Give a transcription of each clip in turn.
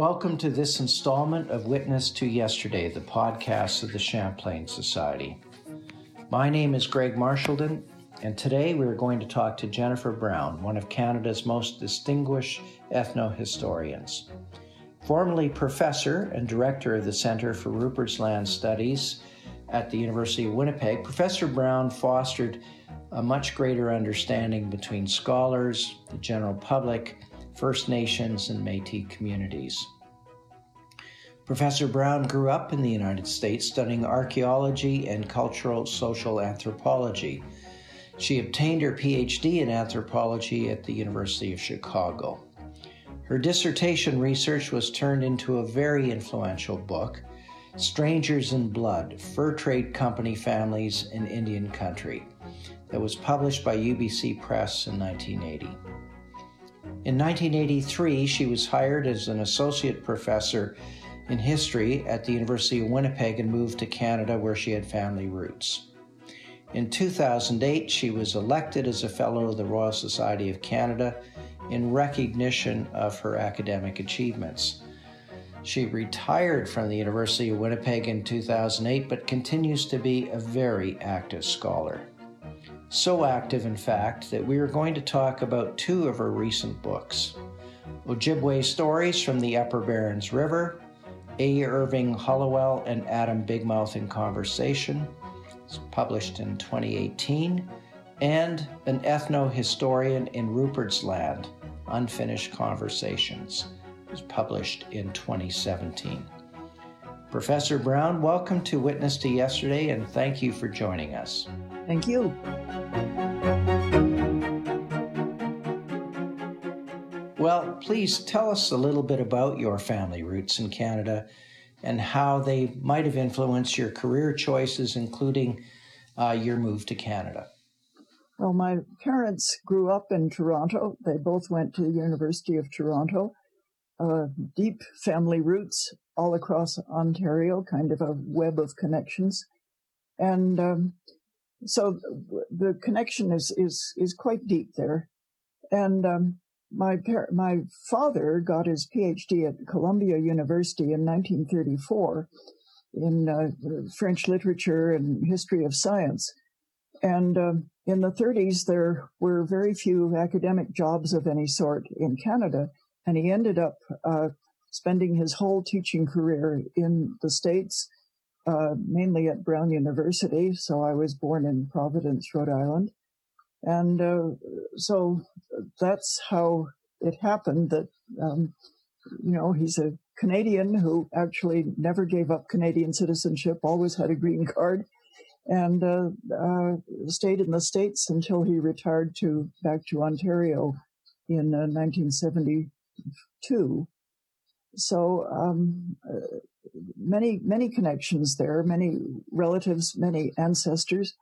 Welcome to this installment of Witness to Yesterday, the podcast of the Champlain Society. My name is Greg Marchildon, and today we're going to talk to Jennifer Brown, one of Canada's most distinguished ethnohistorians. Formerly professor and director of the Center for Rupert's Land Studies at the University of Winnipeg, Professor Brown fostered a much greater understanding between scholars, the general public, First Nations, and Metis communities. Professor Brown grew up in the United States studying archaeology and cultural social anthropology. She obtained her PhD in anthropology at the University of Chicago. Her dissertation research was turned into a very influential book, Strangers in Blood Fur Trade Company Families in Indian Country, that was published by UBC Press in 1980. In 1983, she was hired as an associate professor in history at the University of Winnipeg and moved to Canada where she had family roots. In 2008, she was elected as a Fellow of the Royal Society of Canada in recognition of her academic achievements. She retired from the University of Winnipeg in 2008 but continues to be a very active scholar. So active, in fact, that we are going to talk about two of her recent books Ojibwe Stories from the Upper Berens River, A. Irving Hallowell and Adam Bigmouth in Conversation, it's published in 2018, and An Ethno Historian in Rupert's Land, Unfinished Conversations, was published in 2017. Professor Brown, welcome to Witness to Yesterday and thank you for joining us. Thank you. Well, please tell us a little bit about your family roots in Canada and how they might have influenced your career choices, including uh, your move to Canada. Well, my parents grew up in Toronto. They both went to the University of Toronto. Uh, deep family roots all across Ontario, kind of a web of connections. And um, so the connection is, is, is quite deep there. And um, my par- my father got his PhD at Columbia University in 1934 in uh, French literature and history of science. And uh, in the 30s, there were very few academic jobs of any sort in Canada, and he ended up uh, spending his whole teaching career in the States, uh, mainly at Brown University. So I was born in Providence, Rhode Island. And uh, so that's how it happened that, um, you know, he's a Canadian who actually never gave up Canadian citizenship, always had a green card, and uh, uh, stayed in the States until he retired to back to Ontario in 1972. So um, uh, many many connections there, many relatives, many ancestors.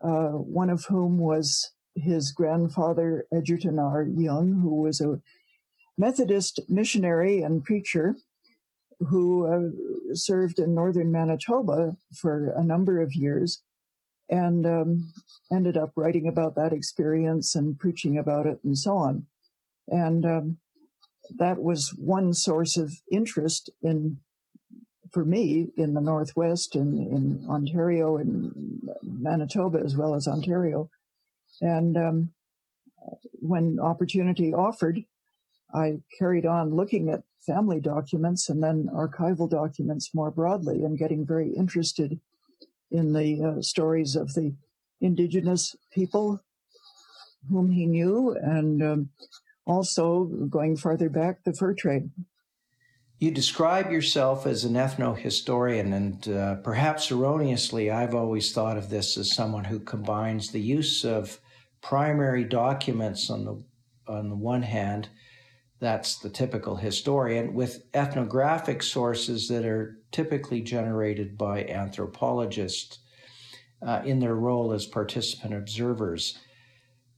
Uh, one of whom was his grandfather, Egerton R. Young, who was a Methodist missionary and preacher who uh, served in northern Manitoba for a number of years and um, ended up writing about that experience and preaching about it and so on. And um, that was one source of interest in for me in the Northwest and in Ontario and Manitoba as well as Ontario. And um, when opportunity offered, I carried on looking at family documents and then archival documents more broadly and getting very interested in the uh, stories of the indigenous people whom he knew and um, also going farther back, the fur trade. You describe yourself as an ethnohistorian, and uh, perhaps erroneously, I've always thought of this as someone who combines the use of primary documents on the on the one hand, that's the typical historian, with ethnographic sources that are typically generated by anthropologists uh, in their role as participant observers.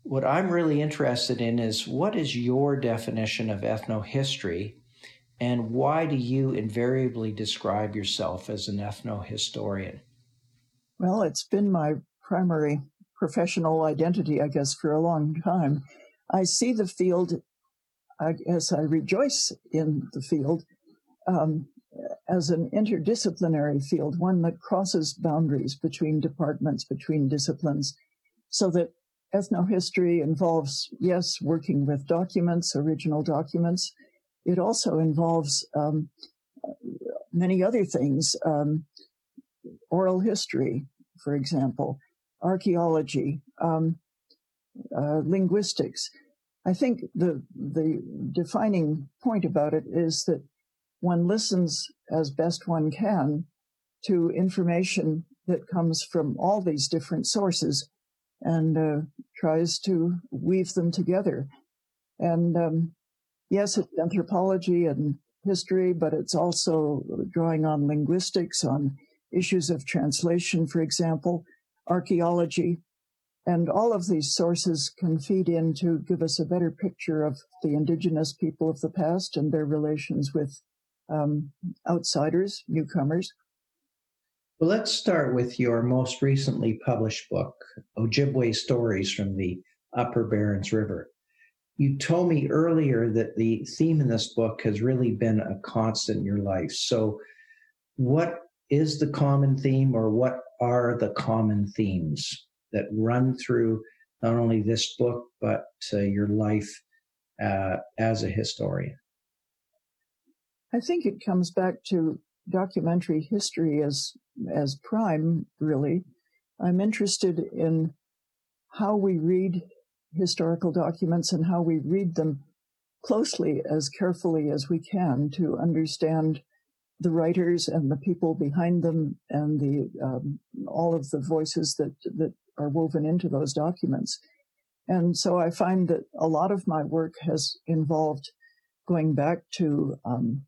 What I'm really interested in is what is your definition of ethnohistory, and why do you invariably describe yourself as an ethnohistorian? Well, it's been my primary professional identity, I guess, for a long time. I see the field, I guess I rejoice in the field um, as an interdisciplinary field, one that crosses boundaries between departments, between disciplines, so that ethnohistory involves, yes, working with documents, original documents. It also involves um, many other things, um, oral history, for example, archaeology, um, uh, linguistics. I think the the defining point about it is that one listens as best one can to information that comes from all these different sources and uh, tries to weave them together. And um, yes, it's anthropology and history, but it's also drawing on linguistics, on issues of translation, for example, archaeology. And all of these sources can feed in to give us a better picture of the indigenous people of the past and their relations with um, outsiders, newcomers. Well, let's start with your most recently published book, Ojibwe Stories from the Upper Berens River. You told me earlier that the theme in this book has really been a constant in your life. So, what is the common theme, or what are the common themes that run through not only this book, but uh, your life uh, as a historian? I think it comes back to documentary history as as prime. Really, I'm interested in how we read historical documents and how we read them closely, as carefully as we can, to understand the writers and the people behind them and the um, all of the voices that that are woven into those documents. And so I find that a lot of my work has involved going back to um,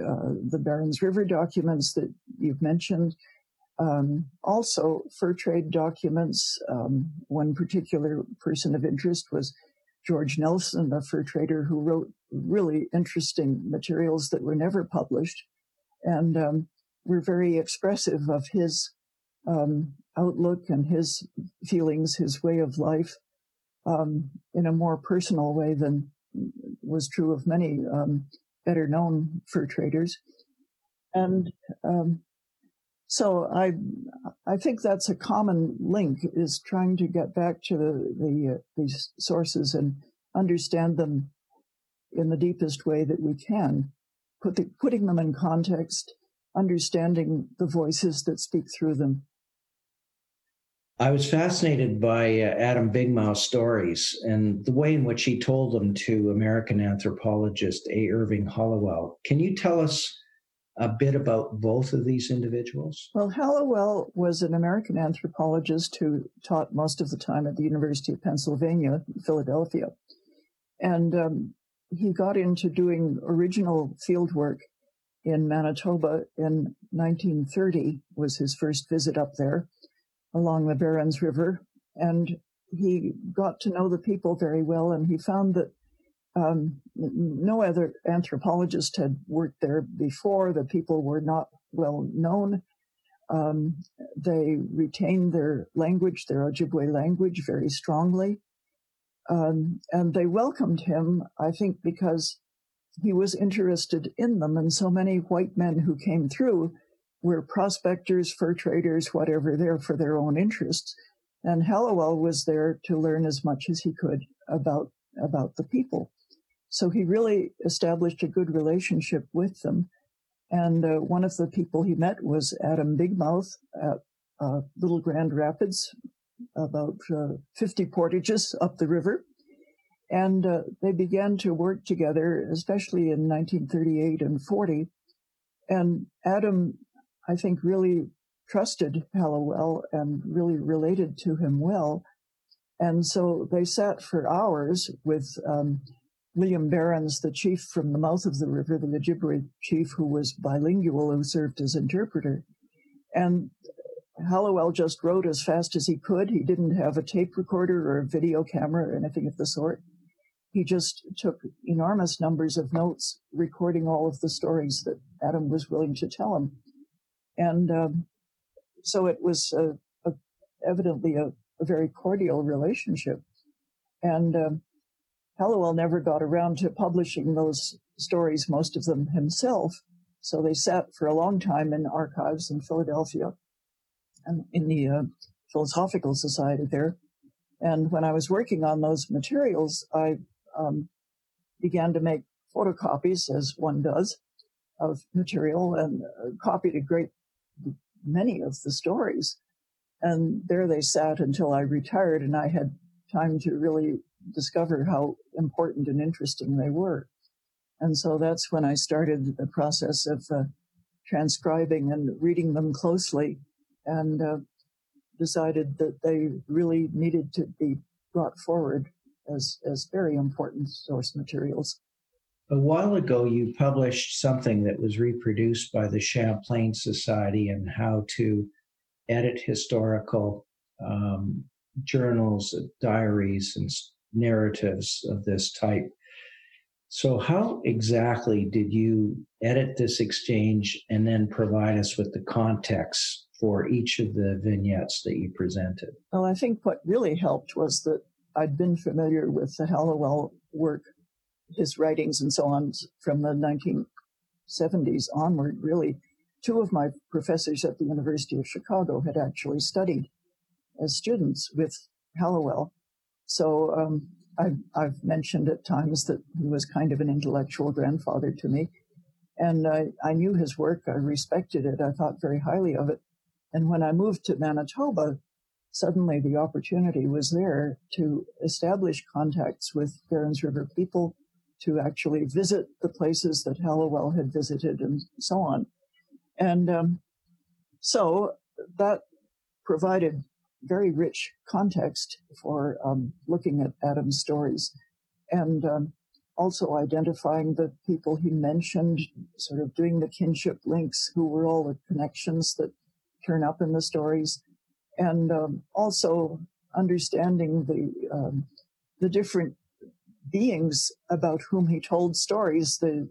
uh, the Berens River documents that you've mentioned. Um, also, fur trade documents. Um, one particular person of interest was George Nelson, a fur trader who wrote really interesting materials that were never published and um, were very expressive of his um, outlook and his feelings, his way of life um, in a more personal way than was true of many um, better known fur traders. And um, so I, I think that's a common link is trying to get back to the, the uh, these sources and understand them in the deepest way that we can, put the, putting them in context, understanding the voices that speak through them. I was fascinated by uh, Adam Bigmouth's stories and the way in which he told them to American anthropologist A. Irving Hallowell. Can you tell us a bit about both of these individuals? Well, Hallowell was an American anthropologist who taught most of the time at the University of Pennsylvania, Philadelphia. And um, he got into doing original field work in Manitoba in 1930 was his first visit up there along the Berens River, and he got to know the people very well, and he found that um, no other anthropologist had worked there before. The people were not well known. Um, they retained their language, their Ojibwe language, very strongly. Um, and they welcomed him, I think, because he was interested in them. And so many white men who came through were prospectors, fur traders, whatever, there for their own interests. And Hallowell was there to learn as much as he could about, about the people. So he really established a good relationship with them. And uh, one of the people he met was Adam Bigmouth at uh, Little Grand Rapids, about uh, 50 portages up the river. And uh, they began to work together, especially in 1938 and 40. And Adam I think, really trusted Hallowell and really related to him well. And so they sat for hours with um, William Berens, the chief from the mouth of the river, the Ojibwe chief who was bilingual, who served as interpreter. And Hallowell just wrote as fast as he could. He didn't have a tape recorder or a video camera or anything of the sort. He just took enormous numbers of notes, recording all of the stories that Adam was willing to tell him. And um, so it was a, a, evidently a, a, very cordial relationship. And um, Hallowell never got around to publishing those stories, most of them himself. So they sat for a long time in archives in Philadelphia and in the uh, Philosophical Society there. And when I was working on those materials, I um, began to make photocopies, as one does, of material and uh, copied a great many of the stories. And there they sat until I retired, and I had time to really discover how important and interesting they were. And so that's when I started the process of uh, transcribing and reading them closely and uh, decided that they really needed to be brought forward as, as very important source materials. A while ago, you published something that was reproduced by the Champlain Society and how to edit historical um, journals, diaries, and narratives of this type. So, how exactly did you edit this exchange and then provide us with the context for each of the vignettes that you presented? Well, I think what really helped was that I'd been familiar with the Hallowell work, his writings and so on from the 1970s onward, really. Two of my professors at the University of Chicago had actually studied as students with Hallowell. So um, I've, I've, mentioned at times that he was kind of an intellectual grandfather to me. And I, I knew his work. I respected it. I thought very highly of it. And when I moved to Manitoba, suddenly the opportunity was there to establish contacts with Berens River people, to actually visit the places that Hallowell had visited, and so on. And um, so that provided very rich context for um, looking at Adam's stories and um, also identifying the people he mentioned, sort of doing the kinship links, who were all the connections that turn up in the stories, and um, also understanding the um, the different beings about whom he told stories, the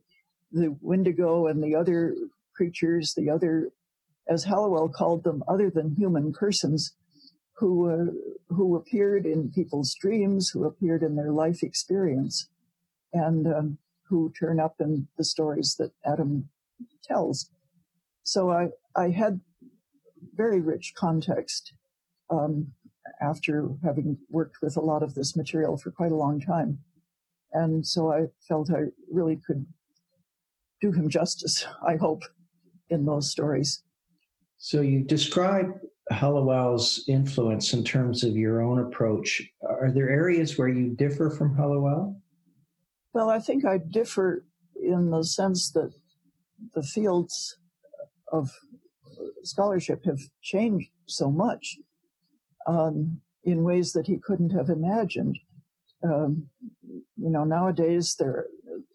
the Wendigo and the other creatures, the other, as Hallowell called them, other than human persons, who uh, who appeared in people's dreams, who appeared in their life experience, and um, who turn up in the stories that Adam tells. So I I had very rich context um, after having worked with a lot of this material for quite a long time, and so I felt I really could do him justice. I hope in those stories. So you describe Hallowell's influence in terms of your own approach. Are there areas where you differ from Hallowell? Well, I think I differ in the sense that the fields of scholarship have changed so much um, in ways that he couldn't have imagined. Um, you know, nowadays there,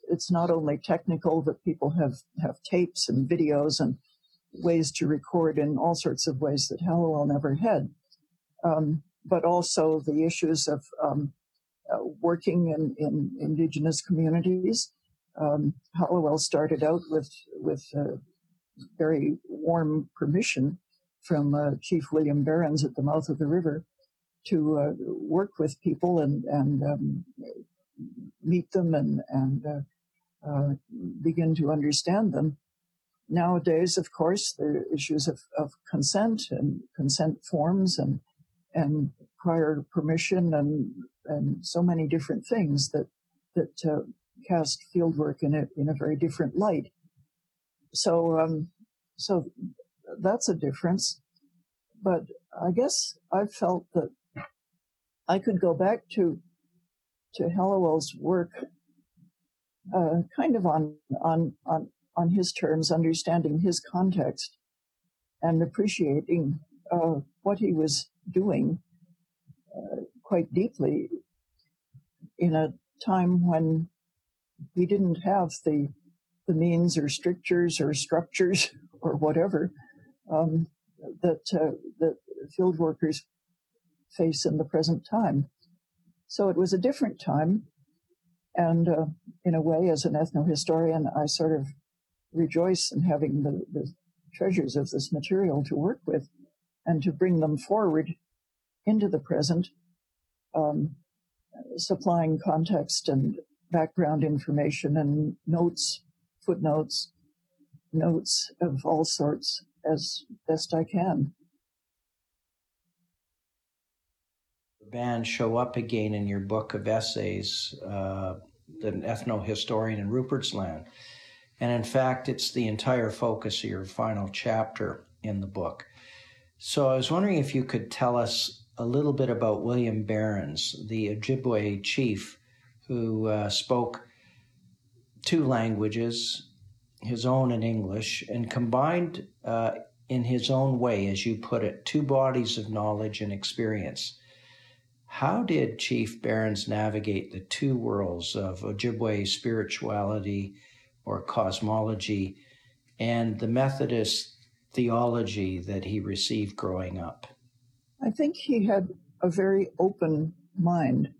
it's not only technical that people have have tapes and videos and ways to record in all sorts of ways that Hallowell never had, um, but also the issues of um, uh, working in, in, indigenous communities. Um, Hallowell started out with with very warm permission from uh, Chief William Berens at the mouth of the river to uh, work with people and and um, meet them and and uh, uh, begin to understand them nowadays, of course, there are issues of, of consent and consent forms and and prior permission and and so many different things that that uh, cast fieldwork in a in a very different light. So um, so that's a difference. But I guess I felt that I could go back to to Hallowell's work uh, kind of on on on on his terms, understanding his context and appreciating uh, what he was doing uh, quite deeply in a time when he didn't have the the means or strictures or structures or whatever um, that uh, that field workers face in the present time. So it was a different time, and uh, in a way, as an ethnohistorian, I sort of rejoice in having the, the treasures of this material to work with and to bring them forward into the present, um, supplying context and background information and notes, footnotes, notes of all sorts as best I can. The band show up again in your book of essays, uh, The Ethnohistorian in Rupert's Land. And in fact, it's the entire focus of your final chapter in the book. So I was wondering if you could tell us a little bit about William Berens, the Ojibwe chief who uh, spoke two languages, his own and English, and combined uh, in his own way, as you put it, two bodies of knowledge and experience. How did Chief Berens navigate the two worlds of Ojibwe spirituality or cosmology and the Methodist theology that he received growing up? I think he had a very open mind.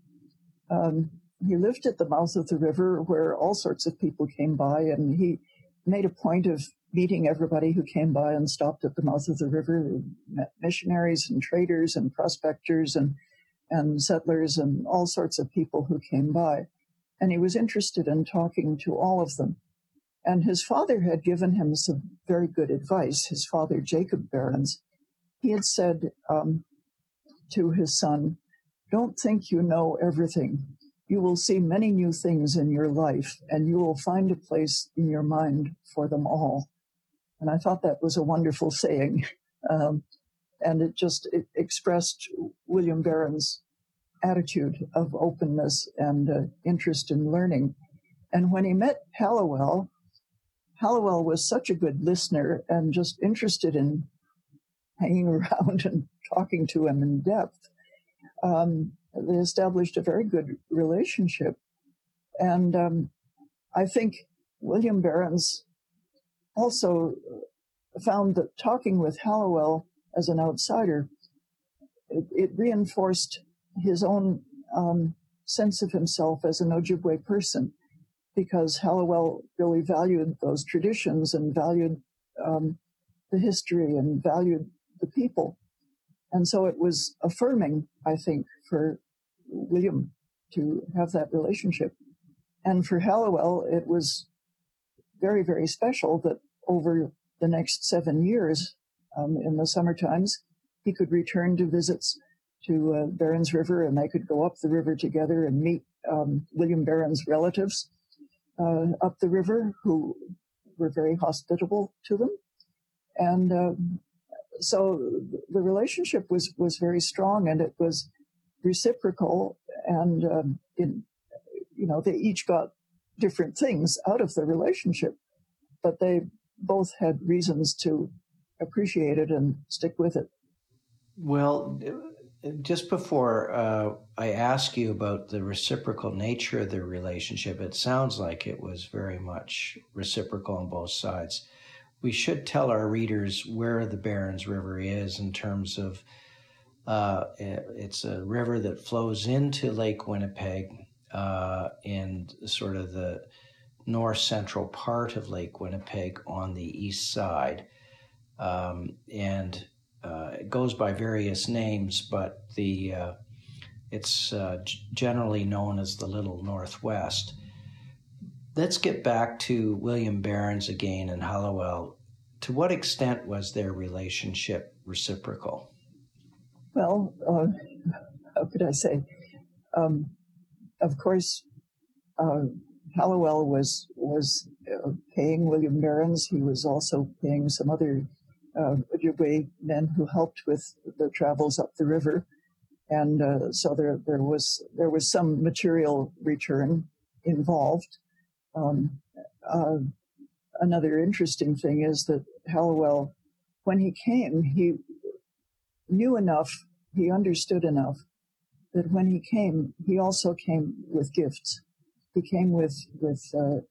Um, he lived at the mouth of the river where all sorts of people came by, and he made a point of meeting everybody who came by and stopped at the mouth of the river. met missionaries and traders and prospectors and and settlers and all sorts of people who came by. And he was interested in talking to all of them. And his father had given him some very good advice. His father, Jacob Berens, he had said um, to his son, Don't think you know everything you will see many new things in your life and you will find a place in your mind for them all. And I thought that was a wonderful saying. Um, and it just it expressed William Berens' attitude of openness and uh, interest in learning. And when he met Hallowell, Hallowell was such a good listener and just interested in hanging around and talking to him in depth. Um, they established a very good relationship. And um, I think William Berens also found that talking with Hallowell as an outsider, it, it reinforced his own um, sense of himself as an Ojibwe person, because Hallowell really valued those traditions and valued um, the history and valued the people. And so it was affirming, I think, for William to have that relationship. And for Hallowell, it was very, very special that over the next seven years, um, in the summer times, he could return to visits to uh, Berens River and they could go up the river together and meet um, William Berens' relatives uh, up the river who were very hospitable to them. And uh, so the relationship was, was very strong and it was reciprocal and um, in, you know they each got different things out of the relationship but they both had reasons to appreciate it and stick with it well just before uh, i ask you about the reciprocal nature of the relationship it sounds like it was very much reciprocal on both sides we should tell our readers where the Berens River is in terms of uh, it's a river that flows into Lake Winnipeg uh, in sort of the north central part of Lake Winnipeg on the east side. Um, and uh, it goes by various names, but the uh, it's uh, generally known as the Little Northwest. Let's get back to William Berens again and Hallowell. To what extent was their relationship reciprocal? Well, uh, how could I say? Um, of course, uh, Hallowell was was uh, paying William Berens. He was also paying some other uh, Ojibwe men who helped with the travels up the river, and uh, so there there was there was some material return involved. Um, uh, another interesting thing is that Hallowell, when he came, he knew enough, he understood enough that when he came, he also came with gifts. He came with with uh,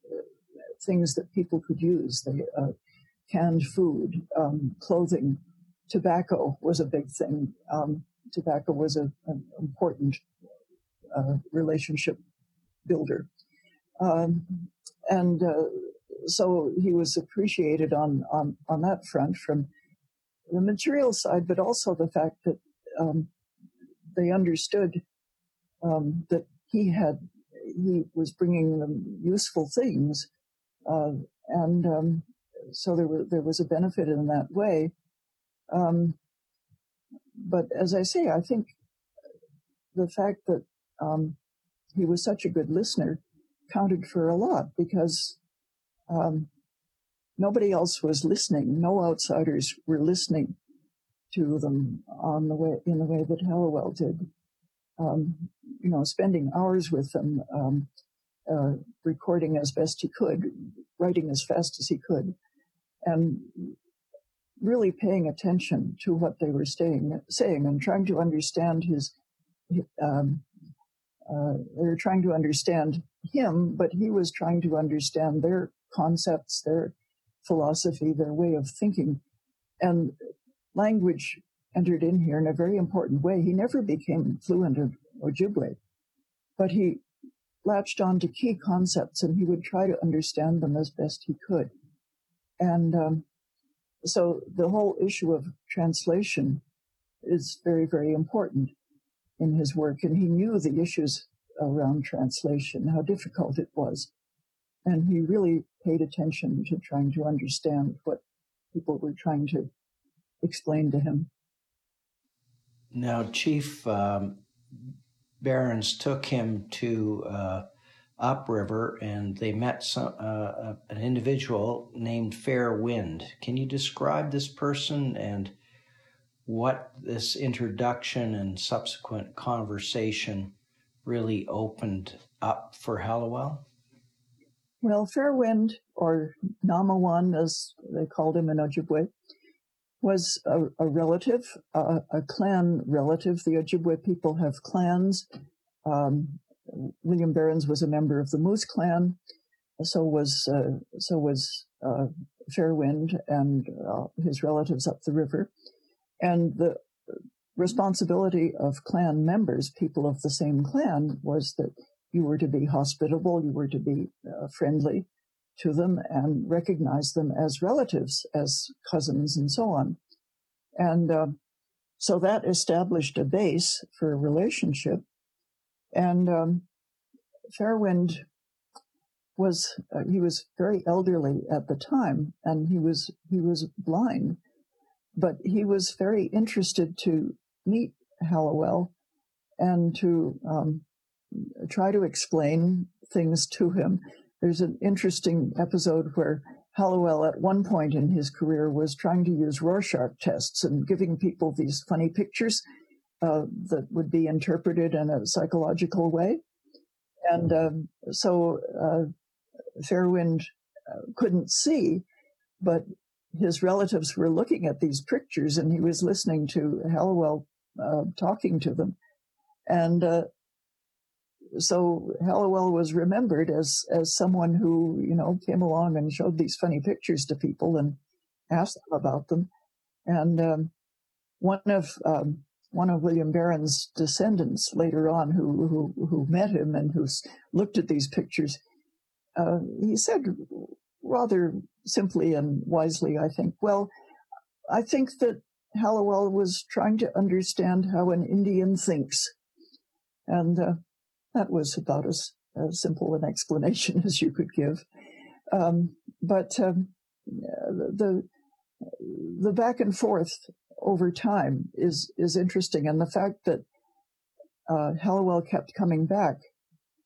things that people could use. They, uh, canned food, um, clothing, tobacco was a big thing. Um, tobacco was a, an important uh, relationship builder, um, and uh, so he was appreciated on on on that front from the material side, but also the fact that um, they understood um, that he had he was bringing them useful things, uh, and um, so there was there was a benefit in that way. Um, but as I say, I think the fact that um, he was such a good listener counted for a lot because um, nobody else was listening. No outsiders were listening to them on the way in the way that Hallowell did. Um, you know, spending hours with them, um, uh, recording as best he could, writing as fast as he could, and really paying attention to what they were saying, saying and trying to understand his. Um, uh, they were trying to understand him, but he was trying to understand their concepts, their philosophy, their way of thinking, and language entered in here in a very important way. He never became fluent in Ojibwe, but he latched on to key concepts and he would try to understand them as best he could. And um, so the whole issue of translation is very, very important in his work. And he knew the issues around translation, how difficult it was. And he really paid attention to trying to understand what people were trying to explain to him. Now, Chief um, Berens took him to uh, upriver and they met some, uh, an individual named Fair Wind. Can you describe this person and what this introduction and subsequent conversation really opened up for Hallowell? Well, Fairwind, or Naamiwan, as they called him in Ojibwe, was a, a relative, uh, a clan relative. The Ojibwe people have clans. Um, William Berens was a member of the Moose clan. So was uh, so was uh, Fairwind and uh, his relatives up the river, and the responsibility of clan members, people of the same clan, was that you were to be hospitable, you were to be friendly to them, and recognize them as relatives, as cousins, and so on. And uh, so that established a base for a relationship and um, Fairwind was uh, he was very elderly at the time, and he was he was blind, but he was very interested to meet Hallowell and to um, try to explain things to him. There's an interesting episode where Hallowell, at one point in his career, was trying to use Rorschach tests and giving people these funny pictures uh, that would be interpreted in a psychological way. And um, so uh, Fairwind uh, couldn't see, but his relatives were looking at these pictures and he was listening to Hallowell uh, talking to them. And uh, so Hallowell was remembered as, as someone who, you know, came along and showed these funny pictures to people and asked them about them. And um, one of um, one of William Berens' descendants later on who, who, who met him and who looked at these pictures, uh, he said rather simply and wisely, I think, well, I think that Hallowell was trying to understand how an Indian thinks. And uh, that was about as, as, simple an explanation as you could give. Um, but um, the, the back and forth over time is is interesting, and the fact that uh, Hallowell kept coming back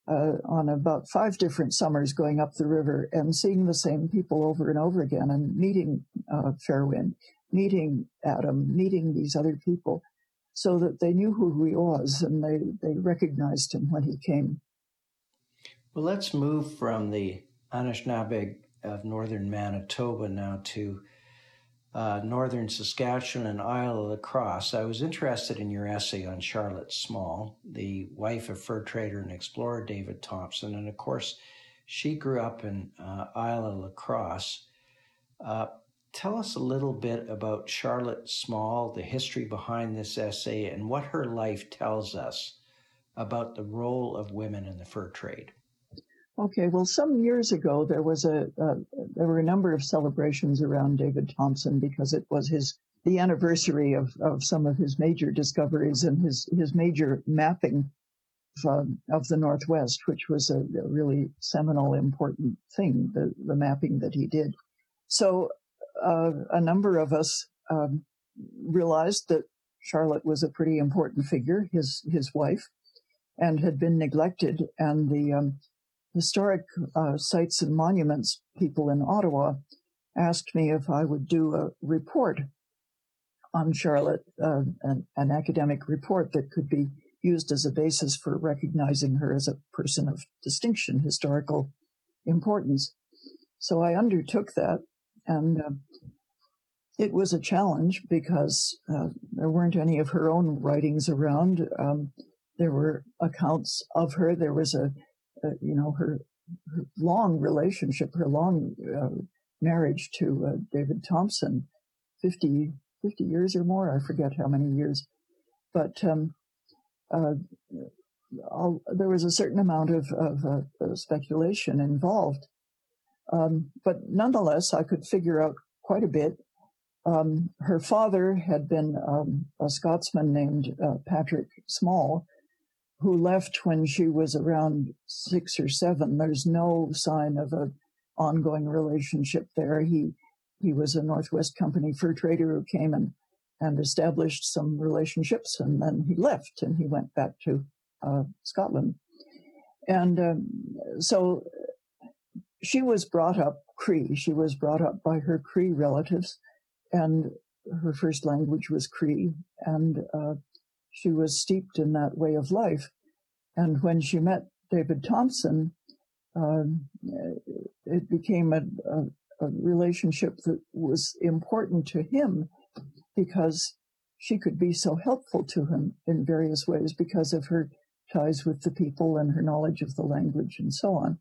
uh, on about five different summers going up the river and seeing the same people over and over again and meeting uh, Fairwind, meeting Adam, meeting these other people, so that they knew who he was and they, they recognized him when he came. Well, let's move from the Anishinaabeg of northern Manitoba now to uh, northern Saskatchewan and Isle of La Crosse. I was interested in your essay on Charlotte Small, the wife of fur trader and explorer David Thompson. And of course, she grew up in uh, Isle of La Crosse. Uh, tell us a little bit about Charlotte Small, the history behind this essay, and what her life tells us about the role of women in the fur trade. Okay, well, some years ago there was a uh, there were a number of celebrations around David Thompson because it was his the anniversary of, of some of his major discoveries and his his major mapping of, um, of the Northwest, which was a, a, really seminal, important thing, the the mapping that he did. So uh, a number of us um, realized that Charlotte was a pretty important figure, his his wife, and had been neglected. And the um, historic uh, sites and monuments people in Ottawa asked me if I would do a report on Charlotte, uh, an, an, academic report that could be used as a basis for recognizing her as a person of distinction, historical importance. So I undertook that, and uh, it was a challenge because uh, there weren't any of her own writings around. Um, there were accounts of her. There was a, a you know, her, her, long relationship, her long uh, marriage to uh, David Thompson, 50, 50 years or more. I forget how many years. But um, uh, there was a certain amount of, of uh, speculation involved. Um, but nonetheless, I could figure out quite a bit um, her father had been um, a Scotsman named uh, Patrick Small, who left when she was around six or seven. There's no sign of an ongoing relationship there. He he was a Northwest Company fur trader who came and and established some relationships, and then he left and he went back to uh, Scotland. And um, so she was brought up Cree. She was brought up by her Cree relatives and her first language was Cree, and uh, she was steeped in that way of life. And when she met David Thompson, uh, it became a, a, a, relationship that was important to him because she could be so helpful to him in various ways because of her ties with the people and her knowledge of the language and so on.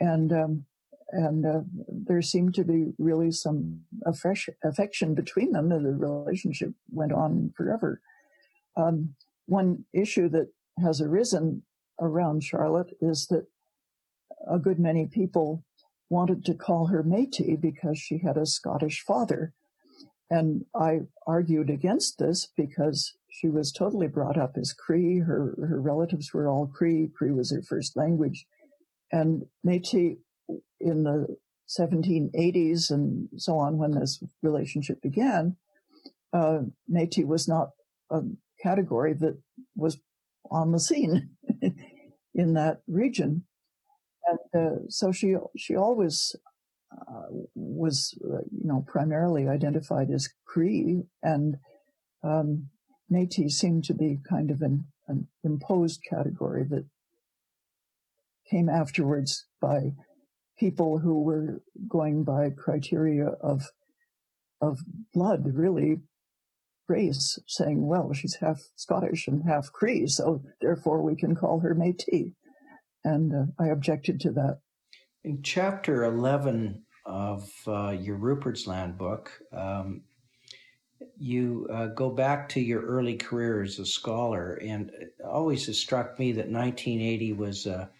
And um, and uh, there seemed to be really some fresh affection between them, and the relationship went on forever. Um, one issue that has arisen around Charlotte is that a good many people wanted to call her Métis because she had a Scottish father. And I argued against this because she was totally brought up as Cree. Her, her relatives were all Cree. Cree was her first language. And Métis in the 1780s and so on, when this relationship began, uh, Métis was not a category that was on the scene in that region, and uh, so she she always uh, was uh, you know primarily identified as Cree, and um, Métis seemed to be kind of an, an imposed category that came afterwards by people who were going by criteria of of blood, really saying, well, she's half Scottish and half Cree, so therefore we can call her Métis. And uh, I objected to that. In chapter 11 of uh, your Rupert's Land book, um, you uh, go back to your early career as a scholar, and it always has struck me that 1980 was a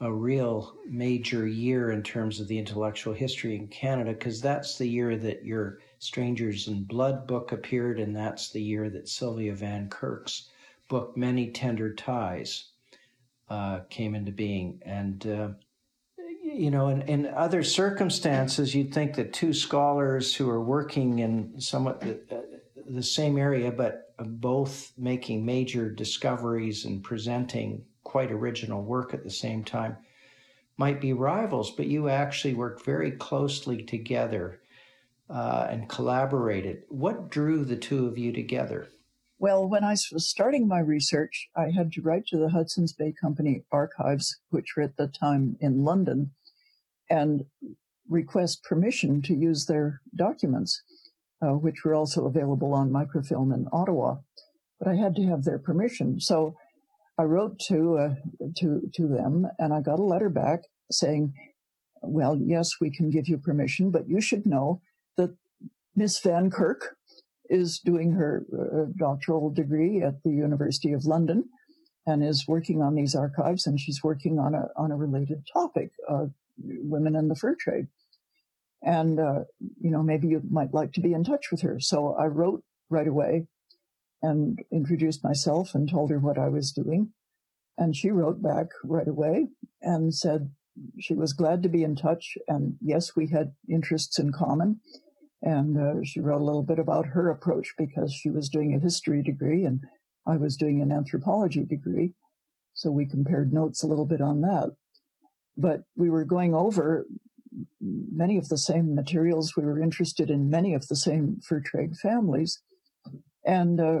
a real major year in terms of the intellectual history in Canada because that's the year that your Strangers in Blood book appeared, and that's the year that Sylvia Van Kirk's book Many Tender Ties uh, came into being. And, uh, you know, in, in other circumstances, you'd think that two scholars who are working in somewhat the, uh, the same area, but both making major discoveries and presenting quite original work at the same time might be rivals, but you actually worked very closely together uh, and collaborated. What drew the two of you together? Well, when I was starting my research, I had to write to the Hudson's Bay Company archives, which were at the time in London, and request permission to use their documents, uh, which were also available on microfilm in Ottawa. But I had to have their permission. So I wrote to uh, to to them, and I got a letter back saying, "Well, yes, we can give you permission, but you should know that Miss Van Kirk is doing her uh, doctoral degree at the University of London." And is working on these archives, and she's working on a on a related topic, uh, women in the fur trade. And uh, you know, maybe you might like to be in touch with her. So I wrote right away and introduced myself and told her what I was doing. And she wrote back right away and said, she was glad to be in touch. And yes, we had interests in common. And uh, she wrote a little bit about her approach because she was doing a history degree and I was doing an anthropology degree. So we compared notes a little bit on that. But we were going over many of the same materials. We were interested in many of the same fur trade families. And uh,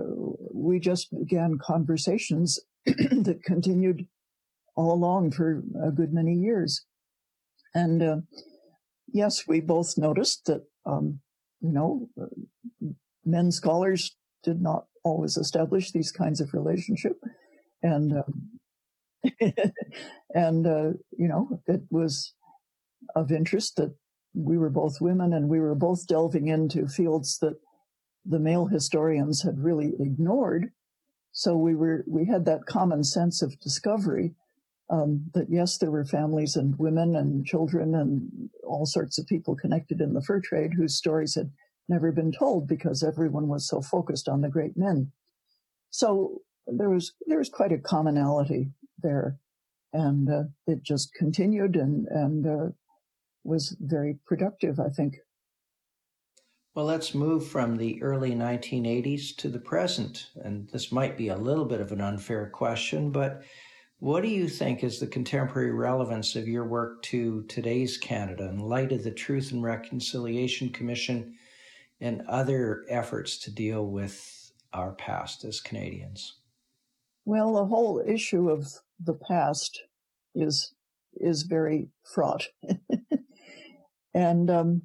we just began conversations that continued all along for a good many years. And uh, yes, we both noticed that, um, you know, men scholars did not always establish these kinds of relationship. And, um, and, uh, you know, it was of interest that we were both women and we were both delving into fields that the male historians had really ignored. So we were, we had that common sense of discovery um, that yes, there were families and women and children and all sorts of people connected in the fur trade whose stories had never been told because everyone was so focused on the great men. So there was there was quite a commonality there, and uh, it just continued and and uh, was very productive, I think. Well, let's move from the early 1980s to the present, and this might be a little bit of an unfair question, but what do you think is the contemporary relevance of your work to today's Canada in light of the Truth and Reconciliation Commission and other efforts to deal with our past as Canadians? Well, the whole issue of the past is is very fraught, and um,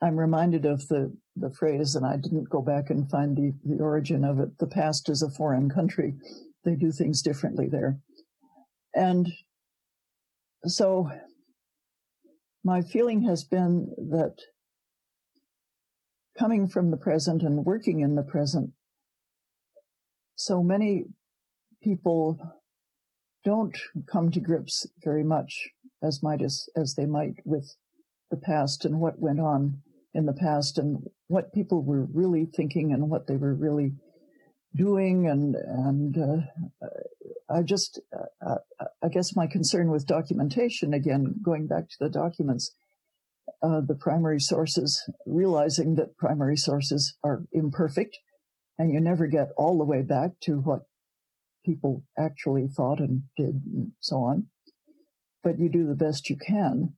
I'm reminded of the the phrase, and I didn't go back and find the the origin of it. The past is a foreign country; they do things differently there. And so my feeling has been that coming from the present and working in the present, so many people don't come to grips very much as might as, as they might with the past and what went on in the past and what people were really thinking and what they were really doing and and uh, I just uh, uh, I guess my concern with documentation again going back to the documents uh, the primary sources realizing that primary sources are imperfect and you never get all the way back to what people actually thought and did and so on. But you do the best you can.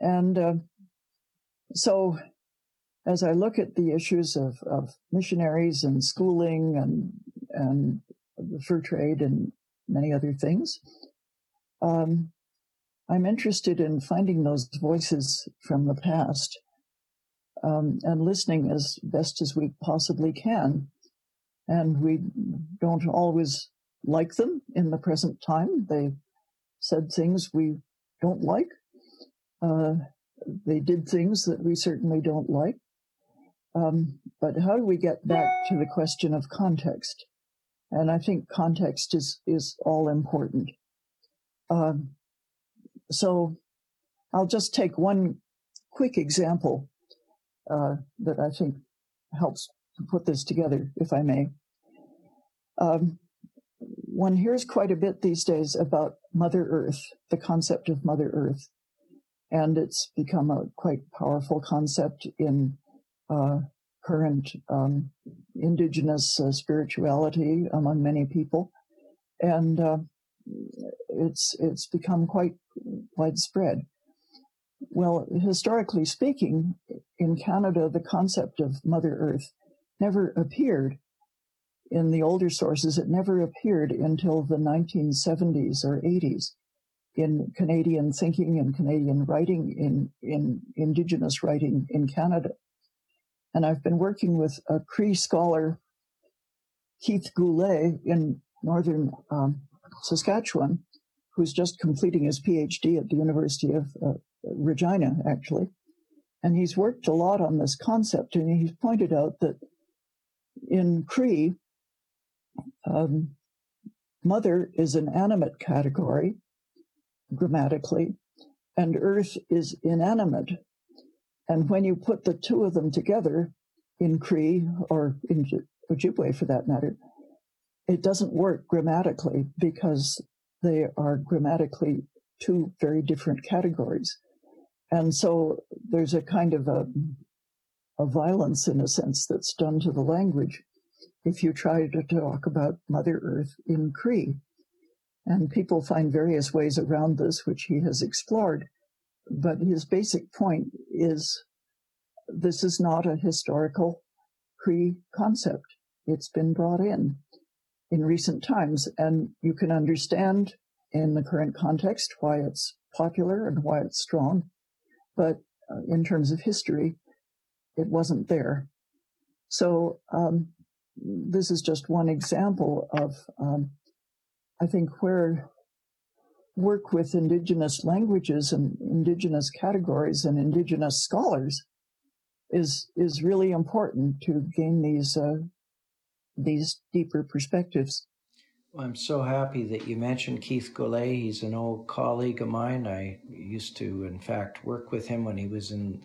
And uh, so as I look at the issues of, of missionaries and schooling and and the fur trade and many other things, um, I'm interested in finding those voices from the past um, and listening as best as we possibly can. And we don't always like them in the present time. They said things we don't like. Uh, they did things that we certainly don't like. Um, but how do we get back to the question of context? And I think context is, is all important. Um, so I'll just take one quick example uh, that I think helps to put this together, if I may. Um, one hears quite a bit these days about Mother Earth, the concept of Mother Earth, and it's become a quite powerful concept in current um, indigenous uh, spirituality among many people, and uh, it's it's become quite widespread. Well, historically speaking, in Canada, the concept of Mother Earth never appeared in the older sources. It never appeared until the 1970s or 80s in Canadian thinking and Canadian writing, in, in Indigenous writing in Canada. And I've been working with a Cree scholar, Keith Goulet, in northern um, Saskatchewan, who's just completing his PhD at the University of uh, Regina, actually. And he's worked a lot on this concept, and he's pointed out that in Cree, um, mother is an animate category grammatically, and earth is inanimate. And when you put the two of them together in Cree or in Ojibwe for that matter, it doesn't work grammatically because they are grammatically two very different categories. And so there's a kind of a, a violence, in a sense, that's done to the language if you try to talk about Mother Earth in Cree. And people find various ways around this, which he has explored. But his basic point is this is not a historical Cree concept. It's been brought in in recent times, and you can understand in the current context why it's popular and why it's strong. But uh, in terms of history, it wasn't there. So um, this is just one example of, um, I think, where work with indigenous languages and indigenous categories and indigenous scholars is is really important to gain these uh, these deeper perspectives. Well, I'm so happy that you mentioned Keith Goulet. He's an old colleague of mine. I used to, in fact, work with him when he was in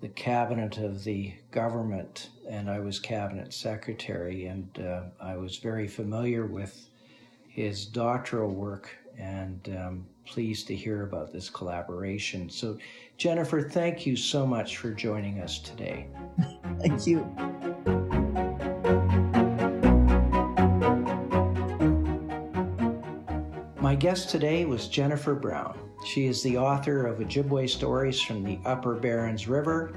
the cabinet of the government, and I was cabinet secretary, and uh, I was very familiar with his doctoral work and um, pleased to hear about this collaboration. So, Jennifer, thank you so much for joining us today. thank you. My guest today was Jennifer Brown. She is the author of Ojibwe Stories from the Upper Berens River,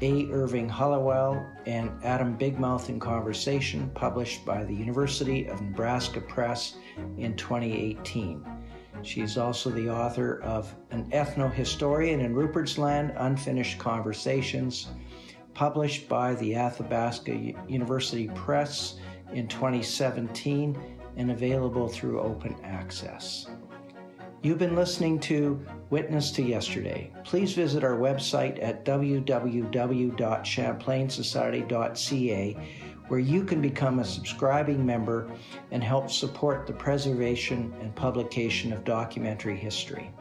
A. Irving Hallowell, and Adam Bigmouth in Conversation, published by the University of Nebraska Press in 2018. She is also the author of An Ethno-Historian in Rupert's Land, Unfinished Conversations, published by the Athabasca University Press in 2017 and available through open access. You've been listening to Witness to Yesterday. Please visit our website at www.champlainsociety.ca where you can become a subscribing member and help support the preservation and publication of documentary history.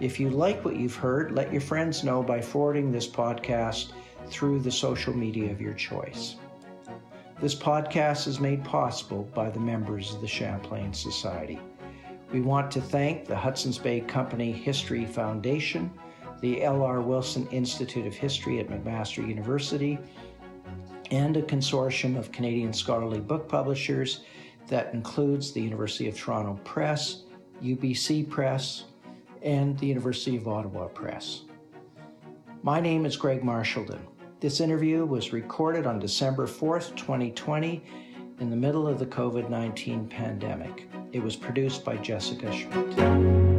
If you like what you've heard, let your friends know by forwarding this podcast through the social media of your choice. This podcast is made possible by the members of the Champlain Society. We want to thank the Hudson's Bay Company History Foundation, the L.R. Wilson Institute of History at McMaster University, and a consortium of Canadian scholarly book publishers that includes the University of Toronto Press, UBC Press, and the University of Ottawa Press. My name is Greg Marchildon. This interview was recorded on December 4th, 2020, in the middle of the COVID 19 pandemic. It was produced by Jessica Schmidt.